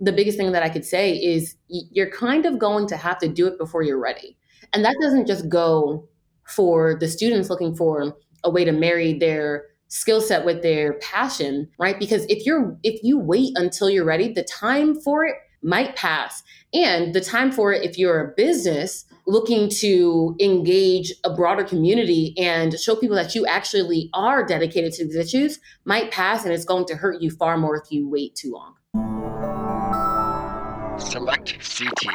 the biggest thing that I could say is you're kind of going to have to do it before you're ready. And that doesn't just go for the students looking for a way to marry their skill set with their passion, right? Because if you're if you wait until you're ready, the time for it might pass. And the time for it if you're a business looking to engage a broader community and show people that you actually are dedicated to these issues might pass and it's going to hurt you far more if you wait too long. Select CT.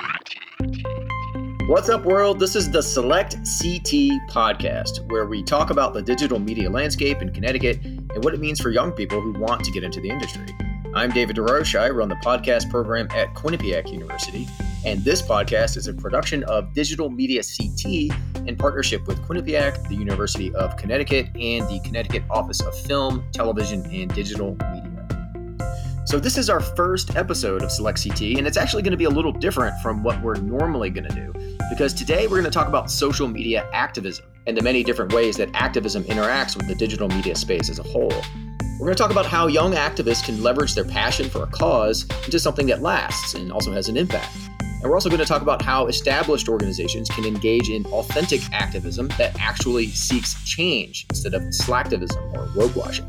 What's up, world? This is the Select CT podcast, where we talk about the digital media landscape in Connecticut and what it means for young people who want to get into the industry. I'm David DesRoches. I run the podcast program at Quinnipiac University, and this podcast is a production of Digital Media CT in partnership with Quinnipiac, the University of Connecticut, and the Connecticut Office of Film, Television, and Digital Media. So, this is our first episode of Select CT, and it's actually going to be a little different from what we're normally going to do because today we're going to talk about social media activism and the many different ways that activism interacts with the digital media space as a whole. We're going to talk about how young activists can leverage their passion for a cause into something that lasts and also has an impact. And we're also going to talk about how established organizations can engage in authentic activism that actually seeks change instead of slacktivism or woke washing.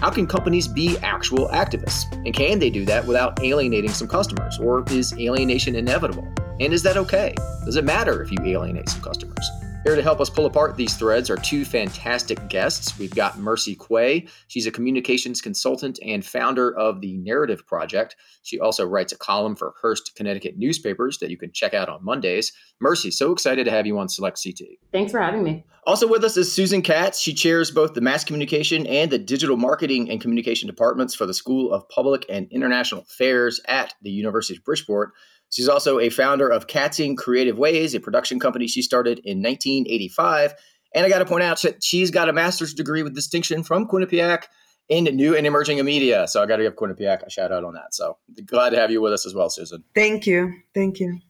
How can companies be actual activists? And can they do that without alienating some customers? Or is alienation inevitable? And is that okay? Does it matter if you alienate some customers? Here to help us pull apart these threads are two fantastic guests. We've got Mercy Quaye. She's a communications consultant and founder of the Narrative Project. She also writes a column for Hearst, Connecticut newspapers that you can check out on Mondays. Mercy, so excited to have you on Select CT. Thanks for having me. Also with us is Susan Katz. She chairs both the mass communication and the digital marketing and communication departments for the School of Public and International Affairs at the University of Bridgeport. She's also a founder of Katzing Creative Ways, a production company she started in 1985. And I got to point out that she's got a master's degree with distinction from Quinnipiac in new and emerging media. So I got to give Quinnipiac a shout out on that. So glad to have you with us as well, Susan. Thank you. Thank you.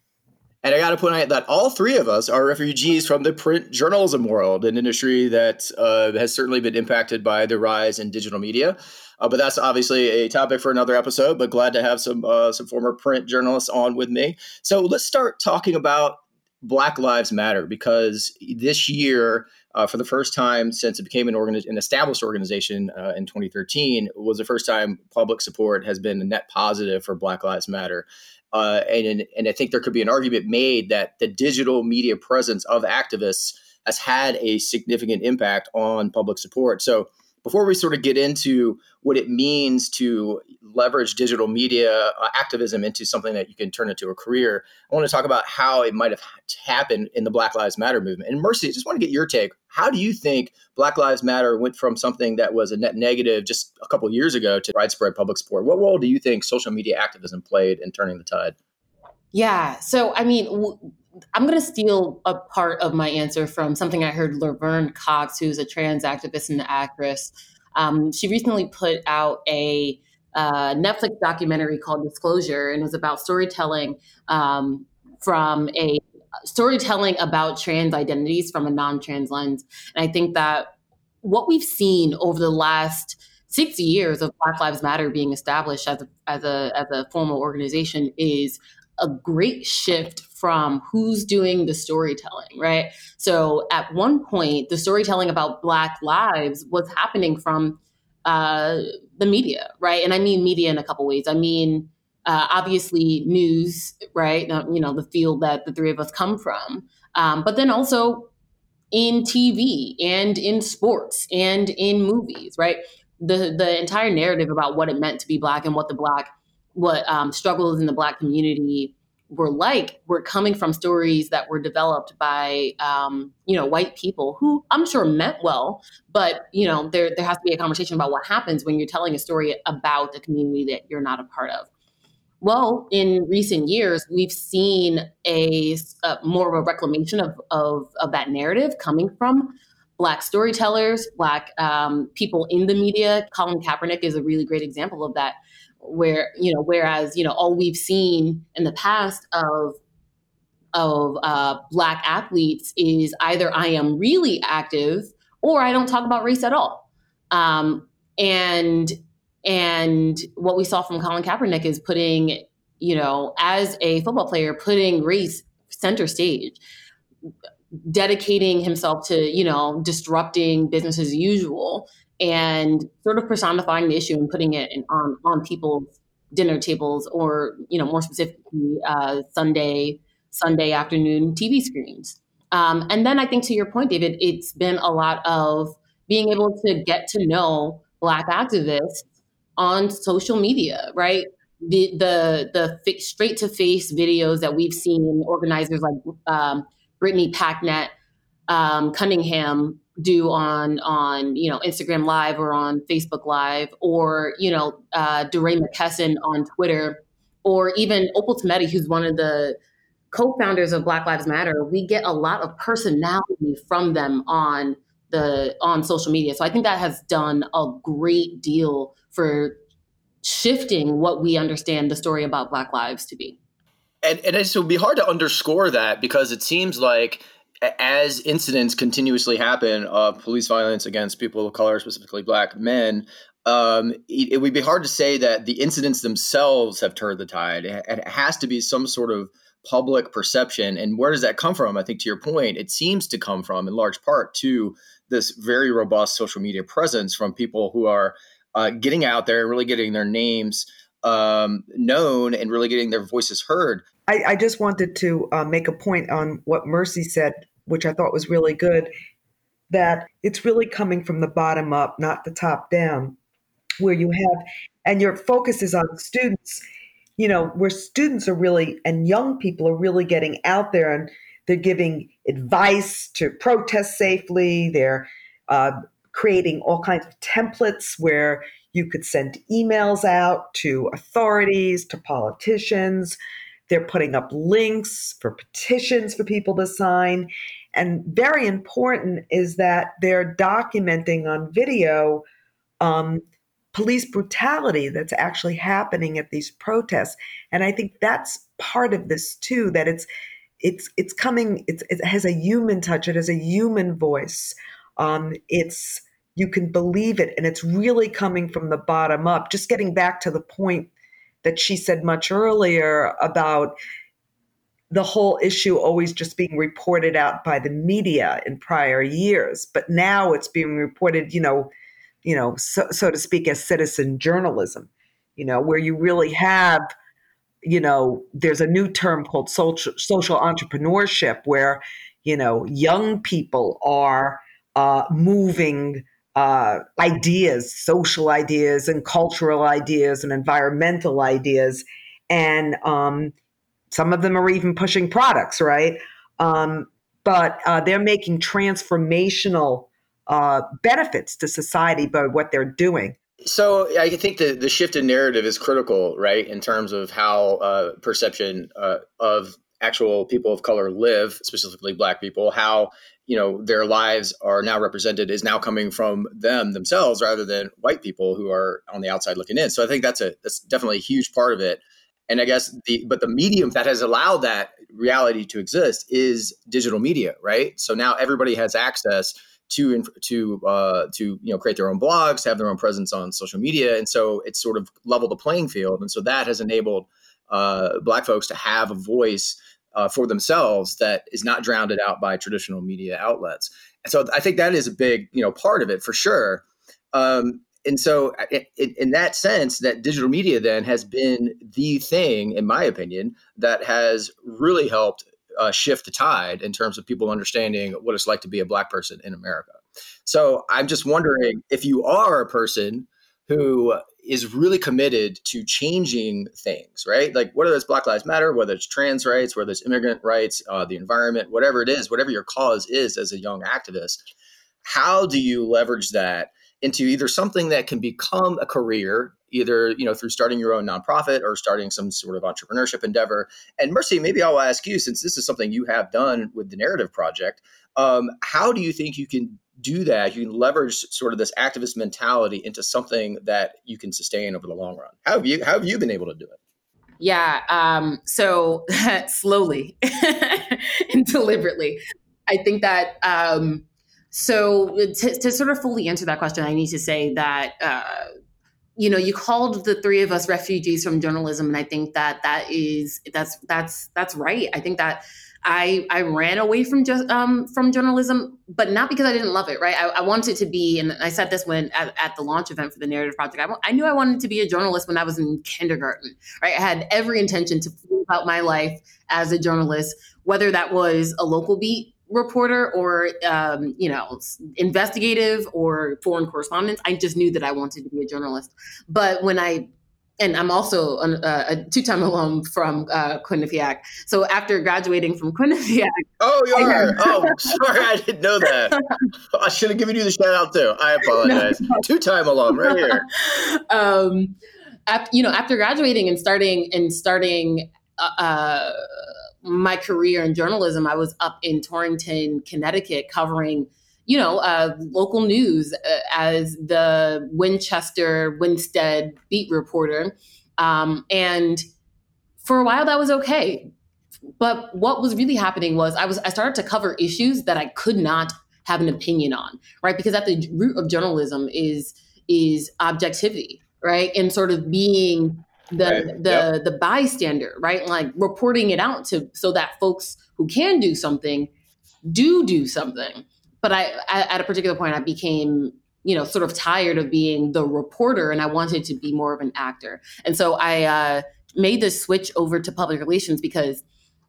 And I got to point out that all three of us are refugees from the print journalism world, an industry that uh, has certainly been impacted by the rise in digital media. Uh, but that's obviously a topic for another episode. But glad to have some uh, some former print journalists on with me. So let's start talking about Black Lives Matter because this year, uh, for the first time since it became an, organi- an established organization uh, in 2013, was the first time public support has been a net positive for Black Lives Matter. Uh, and and I think there could be an argument made that the digital media presence of activists has had a significant impact on public support. So before we sort of get into what it means to leverage digital media uh, activism into something that you can turn into a career, I want to talk about how it might have happened in the Black Lives Matter movement. And Mercy, I just want to get your take. How do you think Black Lives Matter went from something that was a net negative just a couple years ago to widespread public support? What role do you think social media activism played in turning the tide? Yeah. So, I mean, w- I'm going to steal a part of my answer from something I heard Laverne Cox, who's a trans activist and actress. Um, she recently put out a uh, Netflix documentary called Disclosure, and it was about storytelling um, from a storytelling about trans identities from a non-trans lens. And I think that what we've seen over the last six years of Black Lives Matter being established as a as a as a formal organization is a great shift from who's doing the storytelling, right? So at one point, the storytelling about Black lives was happening from uh, the media, right? And I mean media in a couple ways. I mean, uh, obviously, news, right? You know, the field that the three of us come from, um, but then also in TV and in sports and in movies, right? The the entire narrative about what it meant to be black and what the black what um, struggles in the black community were like were coming from stories that were developed by um, you know white people who I'm sure meant well, but you know there there has to be a conversation about what happens when you're telling a story about a community that you're not a part of. Well, in recent years, we've seen a, a more of a reclamation of, of, of that narrative coming from Black storytellers, Black um, people in the media. Colin Kaepernick is a really great example of that where you know whereas you know all we've seen in the past of of uh, black athletes is either I am really active or I don't talk about race at all. Um, and and what we saw from Colin Kaepernick is putting you know, as a football player, putting race center stage, dedicating himself to, you know, disrupting business as usual and sort of personifying the issue and putting it in, on on people's dinner tables or, you know, more specifically, uh, Sunday Sunday afternoon TV screens. Um, and then I think to your point, David, it's been a lot of being able to get to know Black activists on social media, right? The the the straight to face videos that we've seen organizers like um, Brittany Packnett um, Cunningham do on on you know Instagram Live or on Facebook Live, or you know uh, DeRay McKesson on Twitter, or even Opal Tometi, who's one of the co-founders of Black Lives Matter. We get a lot of personality from them on the on social media. So I think that has done a great deal for shifting what we understand the story about Black lives to be. And, and it would be hard to underscore that because it seems like as incidents continuously happen of police violence against people of color, specifically black men, um, it, it, would be hard to say that the incidents themselves have turned the tide. It, it, has to be some sort of public perception. And where does that come from? I think to your point, it seems to come from, in large part, to this very robust social media presence from people who are uh, getting out there, really getting their names um, known, and really getting their voices heard. I, I just wanted to uh, make a point on what Mercy said, which I thought was really good. That it's really coming from the bottom up, not the top down, where you have, and your focus is on students. You know, where students are really and young people are really getting out there and they're giving advice to protest safely. They're uh, creating all kinds of templates where you could send emails out to authorities, to politicians. They're putting up links for petitions for people to sign. And very important is that they're documenting on video um, police brutality that's actually happening at these protests. And I think that's part of this too, that it's it's it's coming, it's, it has a human touch, it has a human voice. Um, it's you can believe it, and it's really coming from the bottom up. Just getting back to the point that she said much earlier about the whole issue always just being reported out by the media in prior years, but now it's being reported, you know, you know, so, so to speak, as citizen journalism. You know, where you really have you know, there's a new term called social, social entrepreneurship where, you know, young people are uh, moving uh, ideas, social ideas, and cultural ideas, and environmental ideas, and um, some of them are even pushing products, right? Um, but uh, they're making transformational uh, benefits to society by what they're doing. So I think the, the shift in narrative is critical, right, in terms of how uh, perception uh, of actual people of color live, specifically Black people, how you know their lives are now represented is now coming from them themselves rather than white people who are on the outside looking in. So I think that's a that's definitely a huge part of it. And I guess the but the medium that has allowed that reality to exist is digital media, right? So now everybody has access to to uh, to you know create their own blogs, have their own presence on social media, and so it's sort of leveled the playing field. And so that has enabled uh, Black folks to have a voice uh, for themselves that is not drowned out by traditional media outlets. And so I think that is a big, you know, part of it for sure. Um, and so in, in that sense, that digital media then has been the thing, in my opinion, that has really helped uh, shift the tide in terms of people understanding what it's like to be a black person in America. So I'm just wondering if you are a person who is really committed to changing things, right? Like whether it's Black Lives Matter, whether it's trans rights, whether it's immigrant rights, uh, the environment, whatever it is, whatever your cause is as a young activist, how do you leverage that into either something that can become a career, either you know through starting your own nonprofit or starting some sort of entrepreneurship endeavor? And Mercy, maybe I'll ask you, since this is something you have done with the Narrative Project, um, how do you think you can do that, you can leverage sort of this activist mentality into something that you can sustain over the long run. How have you how have you been able to do it? Yeah, um, so slowly and deliberately. I think that um, so to, to, sort of fully answer that question, I need to say that uh, you know, you called the three of us refugees from journalism, and I think that that is that's that's that's right. I think that I I ran away from just um, from journalism, but not because I didn't love it. Right, I, I wanted to be, and I said this when at, at, the launch event for the Narrative Project. I, I knew I wanted to be a journalist when I was in kindergarten. Right, I had every intention to live out my life as a journalist, whether that was a local beat reporter or um, you know investigative or foreign correspondence i just knew that i wanted to be a journalist but when i and i'm also an, uh, a two-time alum from uh, quinnipiac. So after graduating from quinnipiac oh you are. oh sorry i didn't know that. I should have given you the shout out too. I apologize. No. two-time alum right here. Um, after, you know after graduating and starting and starting uh, uh my career in journalism, I was up in Torrington, Connecticut, covering, you know, uh, local news uh, as the Winchester Winsted beat reporter. Um, and for a while, that was okay. But what was really happening was I was I started to cover issues that I could not have an opinion on, right? Because at the root of journalism is is objectivity, right? And sort of being the right. the yep. the bystander, right? Like reporting it out to so that folks who can do something do do something. But I, I at a particular point I became you know sort of tired of being the reporter and I wanted to be more of an actor. And so I uh, made the switch over to public relations because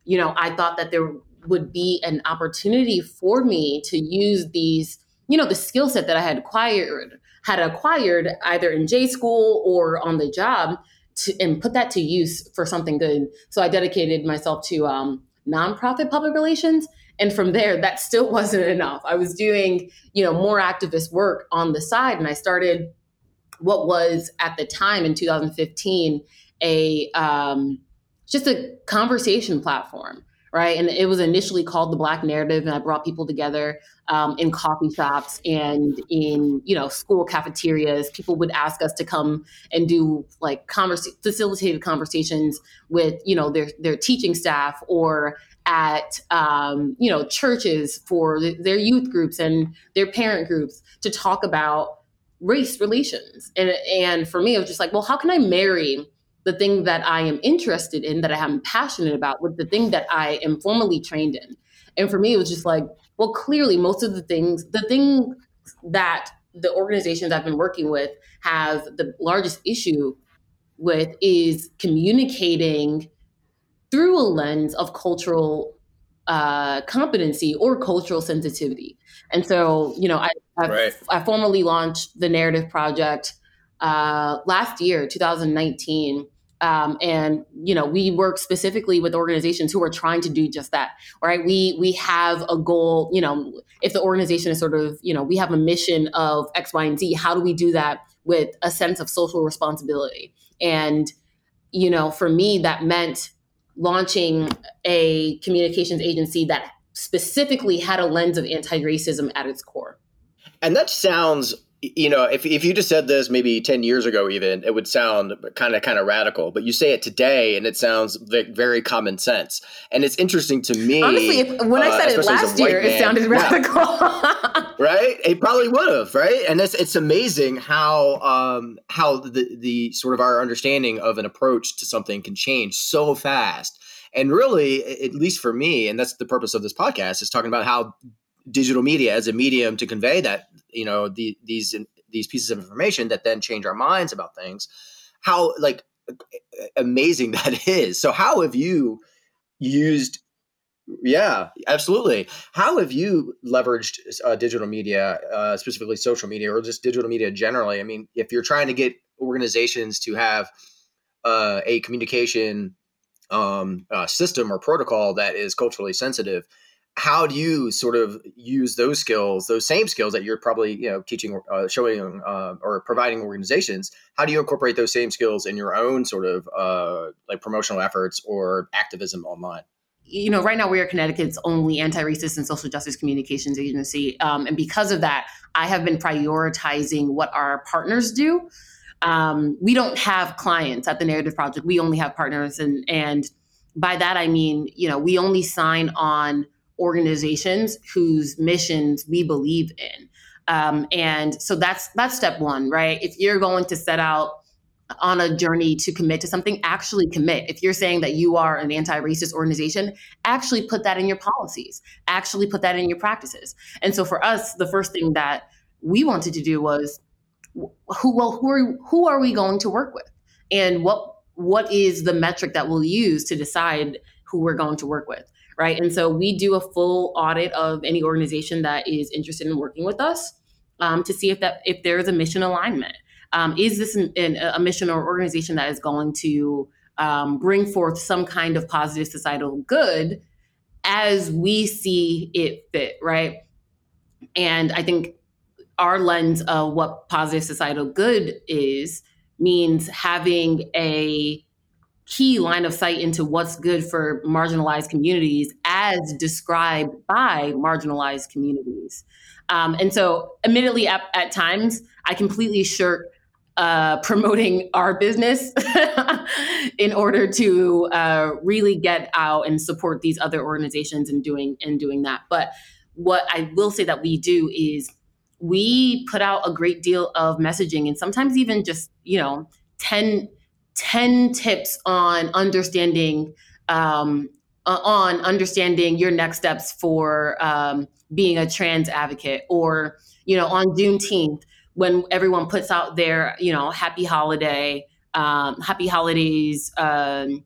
you know I thought that there would be an opportunity for me to use these you know the skill set that I had acquired had acquired either in J school or on the job to, and put that to use for something good. So I dedicated myself to um, nonprofit public relations. And from there, that still wasn't enough. I was doing, you know, more activist work on the side, and I started what was at the time in 2015 a um, just a conversation platform right? And it was initially called the Black Narrative, and I brought people together um, in coffee shops and in you know school cafeterias. People would ask us to come and do like converse- facilitated conversations with you know their their teaching staff or at um, you know churches for their youth groups and their parent groups to talk about race relations. And and for me, it was just like, well, how can I marry the thing that I am interested in, that I am passionate about, with the thing that I am formally trained in. And for me, it was just like, well, clearly, most of the things, the thing that the organizations I've been working with have the largest issue with is communicating through a lens of cultural uh, competency or cultural sensitivity. And so, you know, I, right. I formally launched the Narrative Project uh, last year, 2019. Um, and you know we work specifically with organizations who are trying to do just that right we we have a goal you know if the organization is sort of you know we have a mission of x y and z how do we do that with a sense of social responsibility and you know for me that meant launching a communications agency that specifically had a lens of anti-racism at its core. And that sounds you know, if, if you just said this maybe 10 years ago, even, it would sound kind of kind of radical. But you say it today and it sounds very common sense. And it's interesting to me. Honestly, if, when uh, I said it last year, man, it sounded radical. Yeah. right? It probably would have, right? And it's, it's amazing how um, how the, the sort of our understanding of an approach to something can change so fast. And really, at least for me, and that's the purpose of this podcast, is talking about how digital media as a medium to convey that you know the, these these pieces of information that then change our minds about things how like amazing that is. So how have you used yeah absolutely. How have you leveraged uh, digital media uh, specifically social media or just digital media generally? I mean if you're trying to get organizations to have uh, a communication um, uh, system or protocol that is culturally sensitive how do you sort of use those skills those same skills that you're probably you know teaching uh, showing uh, or providing organizations how do you incorporate those same skills in your own sort of uh, like promotional efforts or activism online? You know right now we are connecticut's only anti-racist and social justice communications agency um, and because of that i have been prioritizing what our partners do. Um, we don't have clients at the narrative project. We only have partners and and by that i mean you know we only sign on organizations whose missions we believe in. Um, and so that's that's step one, right? If you're going to set out on a journey to commit to something, actually commit. If you're saying that you are an anti-racist organization, actually put that in your policies, actually put that in your practices. And so for us, the first thing that we wanted to do was who well who are who are we going to work with? And what what is the metric that we'll use to decide who we're going to work with? Right. And so we do a full audit of any organization that is interested in working with us um, to see if that if there is a mission alignment. Um, is this an, an, a mission or organization that is going to um, bring forth some kind of positive societal good as we see it fit, right? And I think our lens of what positive societal good is means having a key line of sight into what's good for marginalized communities as described by marginalized communities. Um, and so, admittedly, at, at, times, I completely shirk uh, promoting our business in order to uh, really get out and support these other organizations and doing and doing that. But what I will say that we do is we put out a great deal of messaging and sometimes even just you know 10, 10 tips on understanding um, uh, on understanding your next steps for um, being a trans advocate or you know on juneteenth when everyone puts out their you know happy holiday um, happy holidays um,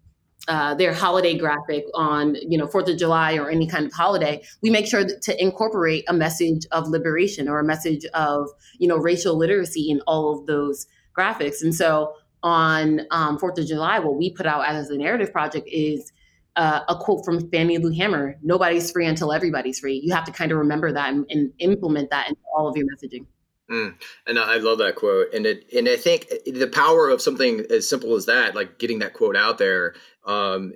uh, their holiday graphic on you know fourth of july or any kind of holiday we make sure to incorporate a message of liberation or a message of you know racial literacy in all of those graphics. And so on um, fourth of july what we put out as a narrative project is uh, a quote from Fannie Lou Hamer nobody's free until everybody's free you have to kind of remember that and, and implement that into all of your messaging Mm, and I love that quote, and it and I think the power of something as simple as that, like getting that quote out there, um,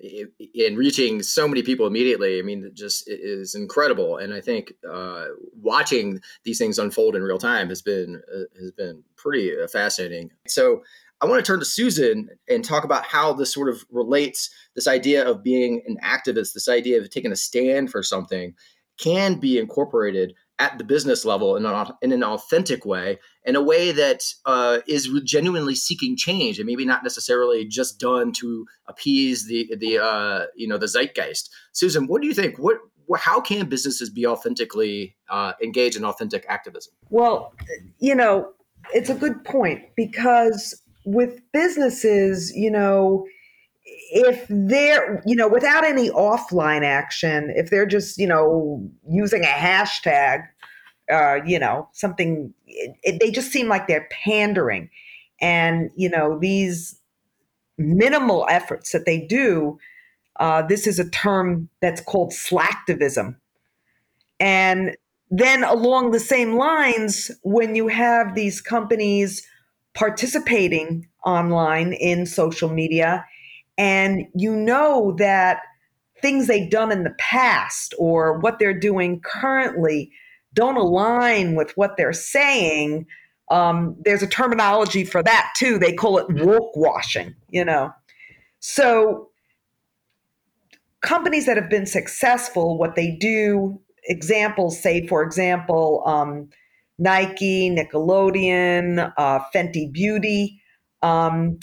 and reaching so many people immediately. I mean, just is incredible. And I think uh, watching these things unfold in real time has been uh, has been pretty uh, fascinating. So I want to turn to Susan and talk about how this sort of relates. This idea of being an activist, this idea of taking a stand for something, can be incorporated at the business level in an, in an authentic way, in a way that uh, is genuinely seeking change, and maybe not necessarily just done to appease the the uh, you know the zeitgeist. Susan, what do you think? What how can businesses be authentically uh, engaged in authentic activism? Well, you know, it's a good point because with businesses, you know, if they're, you know, without any offline action, if they're just, you know, using a hashtag, uh, you know, something, it, it, they just seem like they're pandering. And, you know, these minimal efforts that they do, uh, this is a term that's called slacktivism. And then along the same lines, when you have these companies participating online in social media. And you know that things they've done in the past or what they're doing currently don't align with what they're saying. Um, there's a terminology for that too. They call it woke washing you know. So companies that have been successful what they do examples say for example um, nike nickelodeon uh, fenty beauty um,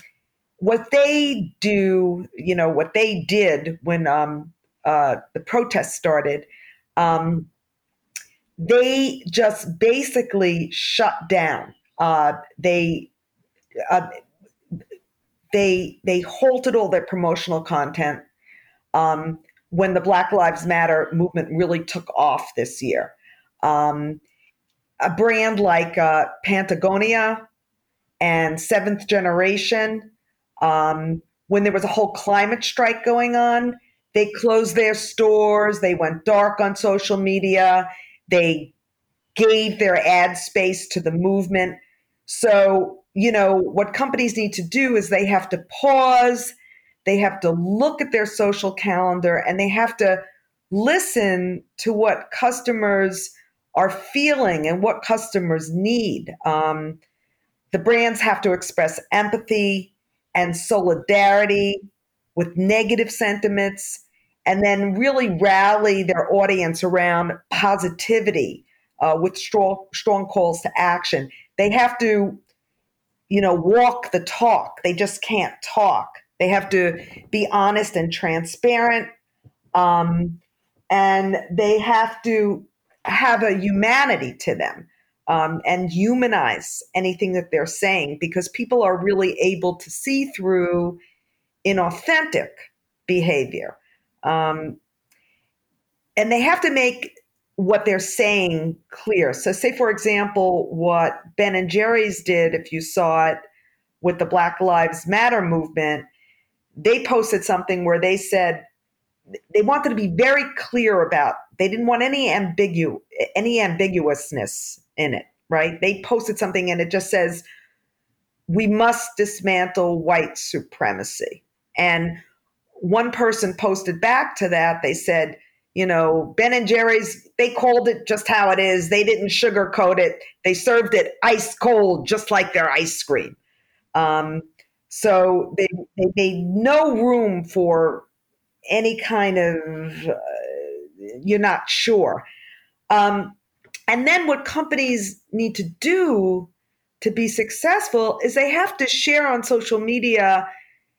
what they do, you know, what they did when um, uh, the protests started, um, they just basically shut down. Uh, they uh, they they halted all their promotional content um, when the Black Lives Matter movement really took off this year. Um, a brand like uh, Patagonia and Seventh Generation um, when there was a whole climate strike going on, they closed their stores, they went dark on social media, they gave their ad space to the movement. So, you know, what companies need to do is they have to pause, they have to look at their social calendar, and they have to listen to what customers are feeling and what customers need. Um, the brands have to express empathy, and solidarity with negative sentiments, and then really rally their audience around positivity uh, with strong, strong calls to action. They have to you know, walk the talk. They just can't talk. They have to be honest and transparent. Um, and they have to have a humanity to them um, and humanize anything that they're saying because people are really able to see through inauthentic behavior. Um, and they have to make what they're saying clear. So, say, for example, what Ben and Jerry's did, if you saw it with the Black Lives Matter movement, they posted something where they said they wanted to be very clear about they didn't want any ambigu any ambiguousness in it right they posted something and it just says we must dismantle white supremacy and one person posted back to that they said you know, Ben and Jerry's, they called it just how it is. They didn't sugarcoat it. They served it ice cold, just like their ice cream. Um, so they, they made no room for any kind of, uh, you're not sure. Um, and then what companies need to do to be successful is they have to share on social media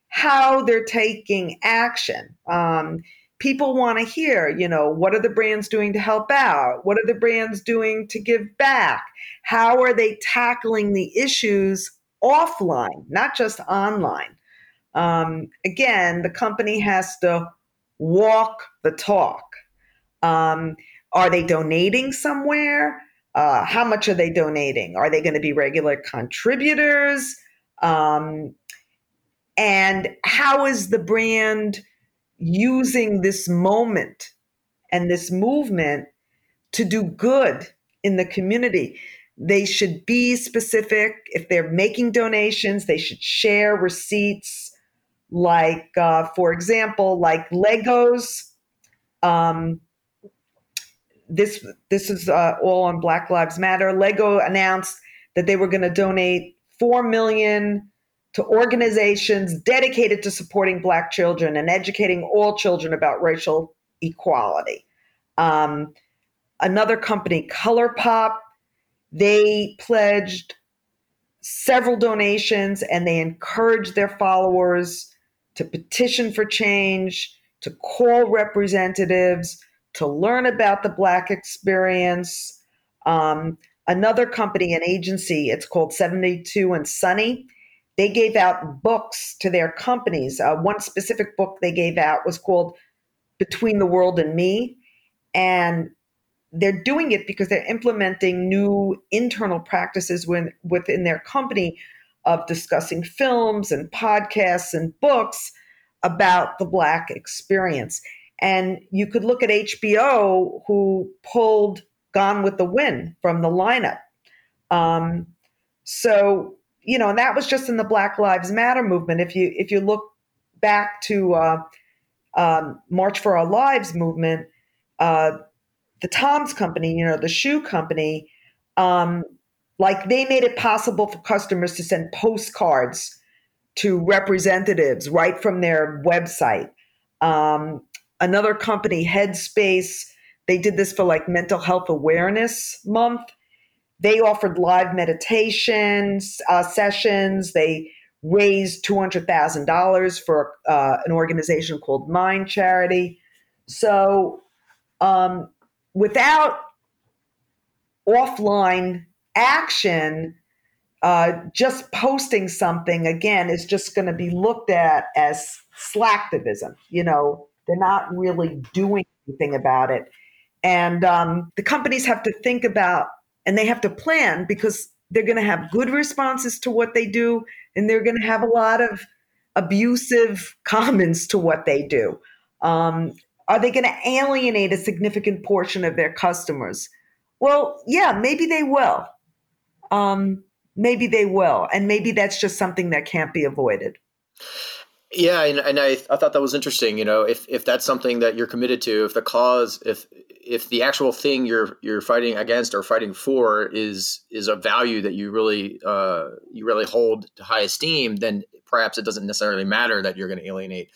how they're taking action. Um, people want to hear, you know, what are the brands doing to help out? What are the brands doing to give back? How are they tackling the issues offline, not just online? Um, again, the company has to walk the talk. Um, are they donating somewhere? Uh, how much are they donating? Are they going to be regular contributors? Um, and how is the brand using this moment and this movement to do good in the community. They should be specific. If they're making donations, they should share receipts. Like, uh, for example, like Legos. Um, this this is uh, all on Black Lives Matter. Lego announced that they were going to donate four million to organizations dedicated to supporting Black children and educating all children about racial equality. Um, another company, ColourPop, they pledged several donations and they encouraged their followers to petition for change, to call representatives, to learn about the Black experience. Um, another company, an agency, it's called 72 and Sunny they gave out books to their companies. Uh, one specific book they gave out was called Between the World and Me. And they're doing it because they're implementing new internal practices when, within their company of discussing films and podcasts and books about the Black experience. And you could look at HBO, who pulled Gone with the Wind from the lineup. Um, so you know, and that was just in the Black Lives Matter movement. If you if you look back to uh, um, March for Our Lives movement, uh, the Tom's company, you know, the shoe company, um, like they made it possible for customers to send postcards to representatives right from their website. Um, another company, Headspace, they did this for like Mental Health Awareness Month. They offered live meditations uh, sessions. They raised $200,000 for uh, an organization called Mind Charity. So, um, without offline action, uh, just posting something again is just going to be looked at as slacktivism. You know, they're not really doing anything about it. And um, the companies have to think about and they have to plan because they're going to have good responses to what they do and they're going to have a lot of abusive comments to what they do um, are they going to alienate a significant portion of their customers well yeah maybe they will um, maybe they will and maybe that's just something that can't be avoided yeah, and, and I, I thought that was interesting. You know, if if that's something that you're committed to, if the cause, if if the actual thing you're you're fighting against or fighting for is is a value that you really uh, you really hold to high esteem, then perhaps it doesn't necessarily matter that you're going to alienate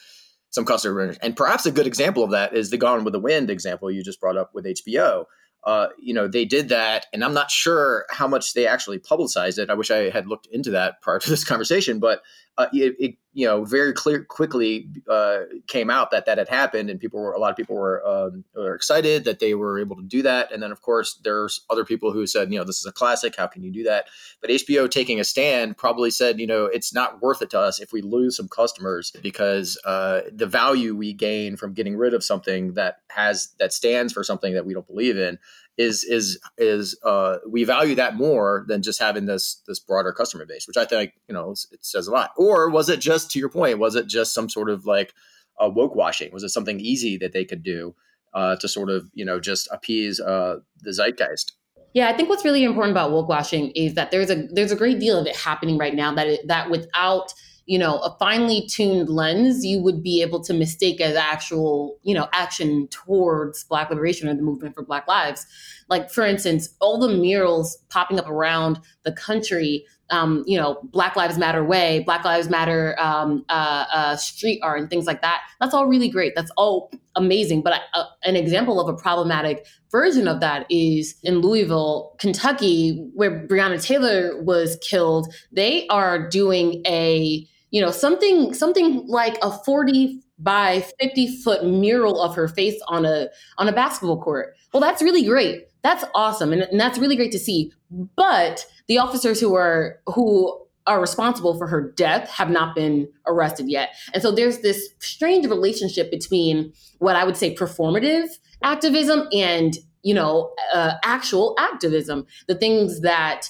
some customers. And perhaps a good example of that is the Gone with the Wind example you just brought up with HBO. Uh, you know, they did that, and I'm not sure how much they actually publicized it. I wish I had looked into that prior to this conversation, but uh, it, it, you know very clear quickly uh, came out that that had happened, and people were a lot of people were, um, were excited that they were able to do that. And then of course there's other people who said, you know, this is a classic. How can you do that? But HBO taking a stand probably said, you know, it's not worth it to us if we lose some customers because uh, the value we gain from getting rid of something that has that stands for something that we don't believe in is is is uh, we value that more than just having this this broader customer base, which I think you know it says a lot. Or was it just to your point? Was it just some sort of like a woke washing? Was it something easy that they could do uh, to sort of you know just appease uh, the zeitgeist? Yeah, I think what's really important about woke washing is that there's a there's a great deal of it happening right now that it, that without you know a finely tuned lens you would be able to mistake as actual you know action towards black liberation or the movement for black lives. Like for instance all the murals popping up around the country um, you know black lives matter way black lives matter um, uh, uh, street art and things like that that's all really great. That's all amazing. But uh, an example of a problematic version of that is in louisville kentucky where breonna taylor was killed they are doing a you know something something like a 40 by 50 foot mural of her face on a on a basketball court. Well that's really great. That's awesome. And, and that's really great to see. But the officers who are who are responsible for her death have not been arrested yet. And so there's this strange relationship between what i would say performative activism and you know uh, actual activism. The things that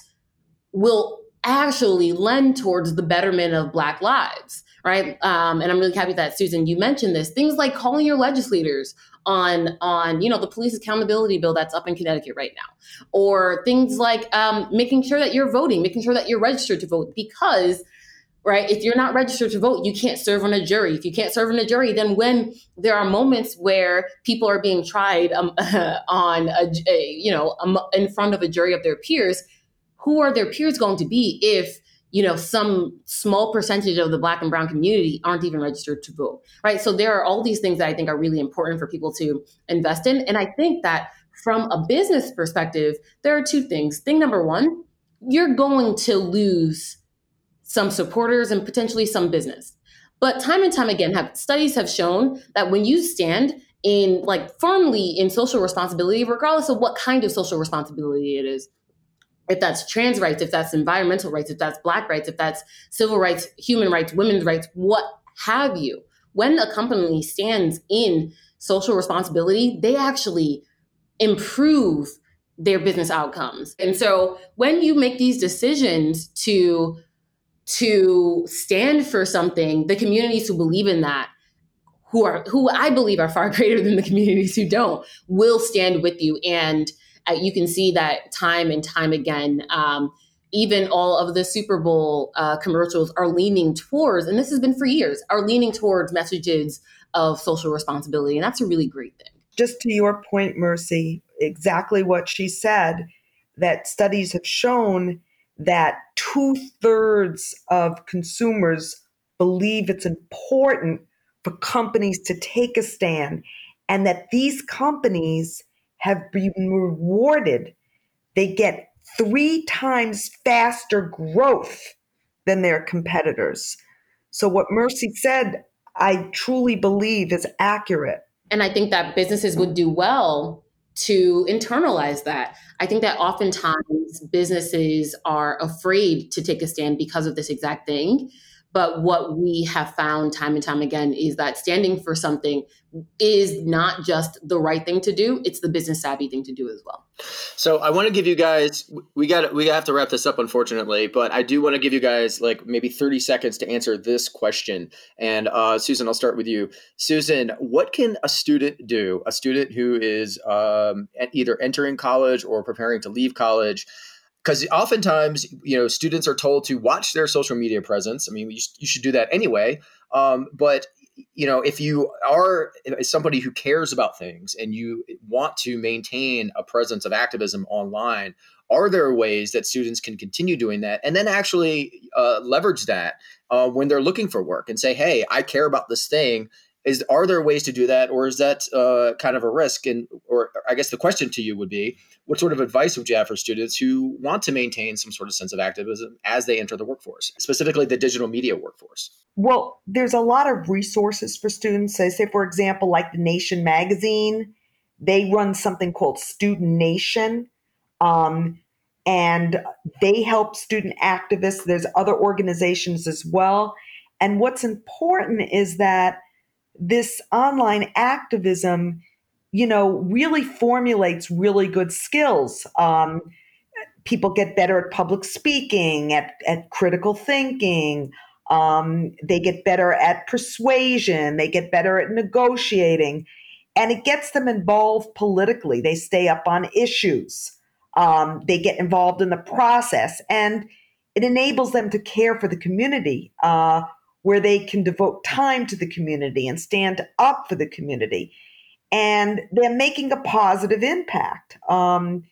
will actually lend towards the betterment of Black lives, right? Um, and I'm really happy that Susan, you mentioned this. Things like calling your legislators on on you know the police accountability bill that's up in Connecticut right now, or things like um, making sure that you're voting, making sure that you're registered to vote, because right if you're not registered to vote you can't serve on a jury if you can't serve on a jury then when there are moments where people are being tried um, on a, a, you know in front of a jury of their peers who are their peers going to be if you know some small percentage of the black and brown community aren't even registered to vote right? So there are all these things that i think are really important for people to invest in. And i think that from a business perspective there are two things. Thing number one you're going to lose some supporters and potentially some business. But time and time again have studies have shown that when you stand in like firmly in social responsibility regardless of what kind of social responsibility it is if that's trans rights, if that's environmental rights, if that's black rights, if that's civil rights, human rights, women's rights, what have you. When a company stands in social responsibility, they actually improve their business outcomes. And so when you make these decisions to to stand for something, the communities who believe in that who are who I believe are far greater than the communities who don't will stand with you and uh, you can see that time and time again. Um, even all of the Super Bowl uh, commercials are leaning towards, and this has been for years, are leaning towards messages of social responsibility. And that's a really great thing. Just to your point, Mercy, exactly what she said that studies have shown that two thirds of consumers believe it's important for companies to take a stand, and that these companies have been rewarded. They get three times faster growth than their competitors. So, what Mercy said, I truly believe is accurate. And I think that businesses would do well to internalize that. I think that oftentimes businesses are afraid to take a stand because of this exact thing. But what we have found time and time again is that standing for something is not just the right thing to do; it's the business savvy thing to do as well. So I want to give you guys we got we have to wrap this up unfortunately, but I do want to give you guys like maybe 30 seconds to answer this question. And uh, Susan, I'll start with you. Susan, what can a student do? A student who is um, either entering college or preparing to leave college because oftentimes you know students are told to watch their social media presence i mean you, you should do that anyway um, but you know if you are somebody who cares about things and you want to maintain a presence of activism online are there ways that students can continue doing that and then actually uh, leverage that uh, when they're looking for work and say hey i care about this thing is are there ways to do that, or is that uh, kind of a risk? And or I guess the question to you would be, what sort of advice would you have for students who want to maintain some sort of sense of activism as they enter the workforce, specifically the digital media workforce? Well, there's a lot of resources for students. So, say, for example, like the Nation magazine, they run something called Student Nation. Um, and they help student activists. There's other organizations as well. And what's important is that this online activism, you know, really formulates really good skills. Um, people get better at public speaking, at, at critical thinking. Um, they get better at persuasion. They get better at negotiating. And it gets them involved politically. They stay up on issues. Um, they get involved in the process. And it enables them to care for the community. Uh, where they can devote time to the community and stand up for the community. And they're making a positive impact. Um,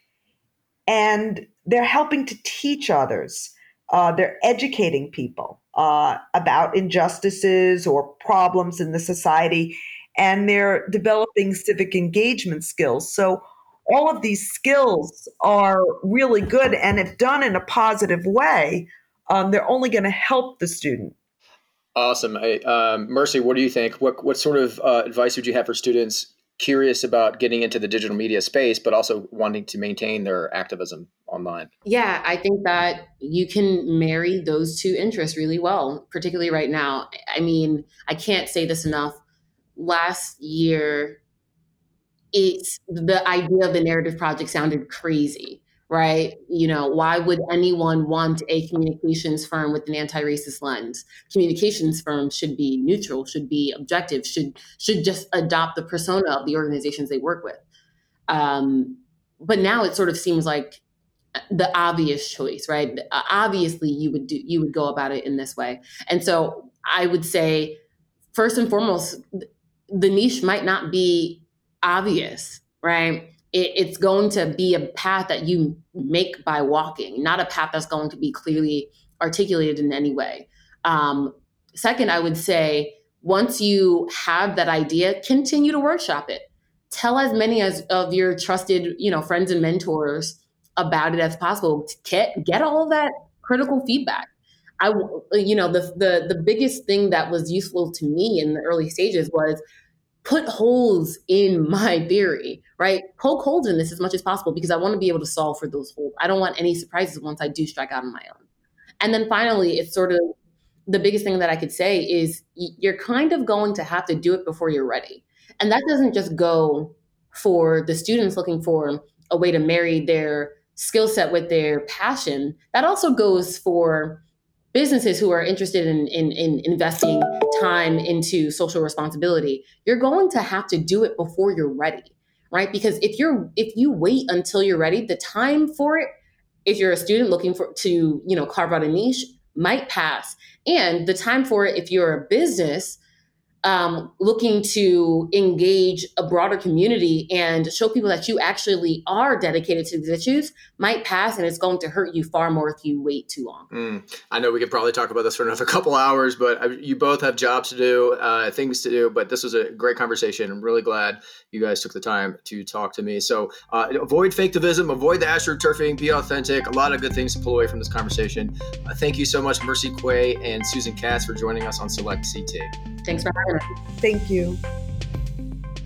and they're helping to teach others. Uh, they're educating people uh, about injustices or problems in the society. And they're developing civic engagement skills. So, all of these skills are really good. And if done in a positive way, um, they're only going to help the student. Awesome. um, Mercy, what do you think? What, what sort of uh, advice would you have for students curious about getting into the digital media space, but also wanting to maintain their activism online? Yeah, I think that you can marry those two interests really well, particularly right now. I mean, I can't say this enough. Last year, it's the idea of the narrative project sounded crazy right? You know, why would anyone want a communications firm with an anti-racist lens? Communications firms should be neutral, should be objective, should should just adopt the persona of the organizations they work with. Um, but now it sort of seems like the obvious choice, right? Obviously, you would do you would go about it in this way, and so I would say, first and foremost, the niche might not be obvious, right? It, it's going to be a path that you make by walking, not a path that's going to be clearly articulated in any way. Um, second, I would say once you have that idea, continue to workshop it. Tell as many as of your trusted, you know, friends and mentors about it as possible. Get get all that critical feedback. I, you know, the the the biggest thing that was useful to me in the early stages was put holes in my theory, right? Poke holes in this as much as possible because I want to be able to solve for those holes. I don't want any surprises once I do strike out on my own. And then finally, it's sort of the biggest thing that I could say is you're kind of going to have to do it before you're ready. And that doesn't just go for the students looking for a way to marry their skill set with their passion. That also goes for businesses who are interested in, in, in, investing time into social responsibility you're going to have to do it before you're ready right? Because if you're if you wait until you're ready the time for it if you're a student looking for to you know carve out a niche might pass. And the time for it if you're a business um, looking to engage a broader community and show people that you actually are dedicated to these issues might pass and it's going to hurt you far more if you wait too long. Mm, I know we could probably talk about this for another couple hours, but you both have jobs to do, uh, things to do, but this was a great conversation. I'm really glad you guys took the time to talk to me. So uh, avoid fake divism, avoid the astroturfing, be authentic. A lot of good things to pull away from this conversation. Uh, thank you so much, Mercy Quaye and Susan Katz, for joining us on Select CT. Thanks for having me. Thank you.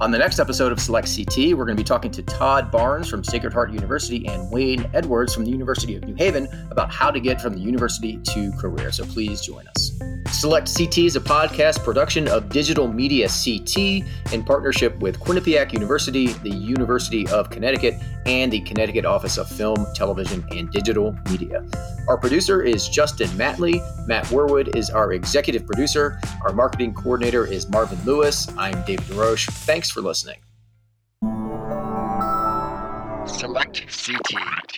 On the next episode of Select CT, we're going to be talking to Todd Barnes from Sacred Heart University and Wayne Edwards from the University of New Haven about how to get from the university to career. So please join us. Select CT is a podcast production of Digital Media CT in partnership with Quinnipiac University, the University of Connecticut, and the Connecticut Office of Film, Television, and Digital Media. Our producer is Justin Matley. Matt Werwood is our executive producer. Our marketing coordinator is Marvin Lewis. I'm David DesRoches. Thanks for listening. Select CT.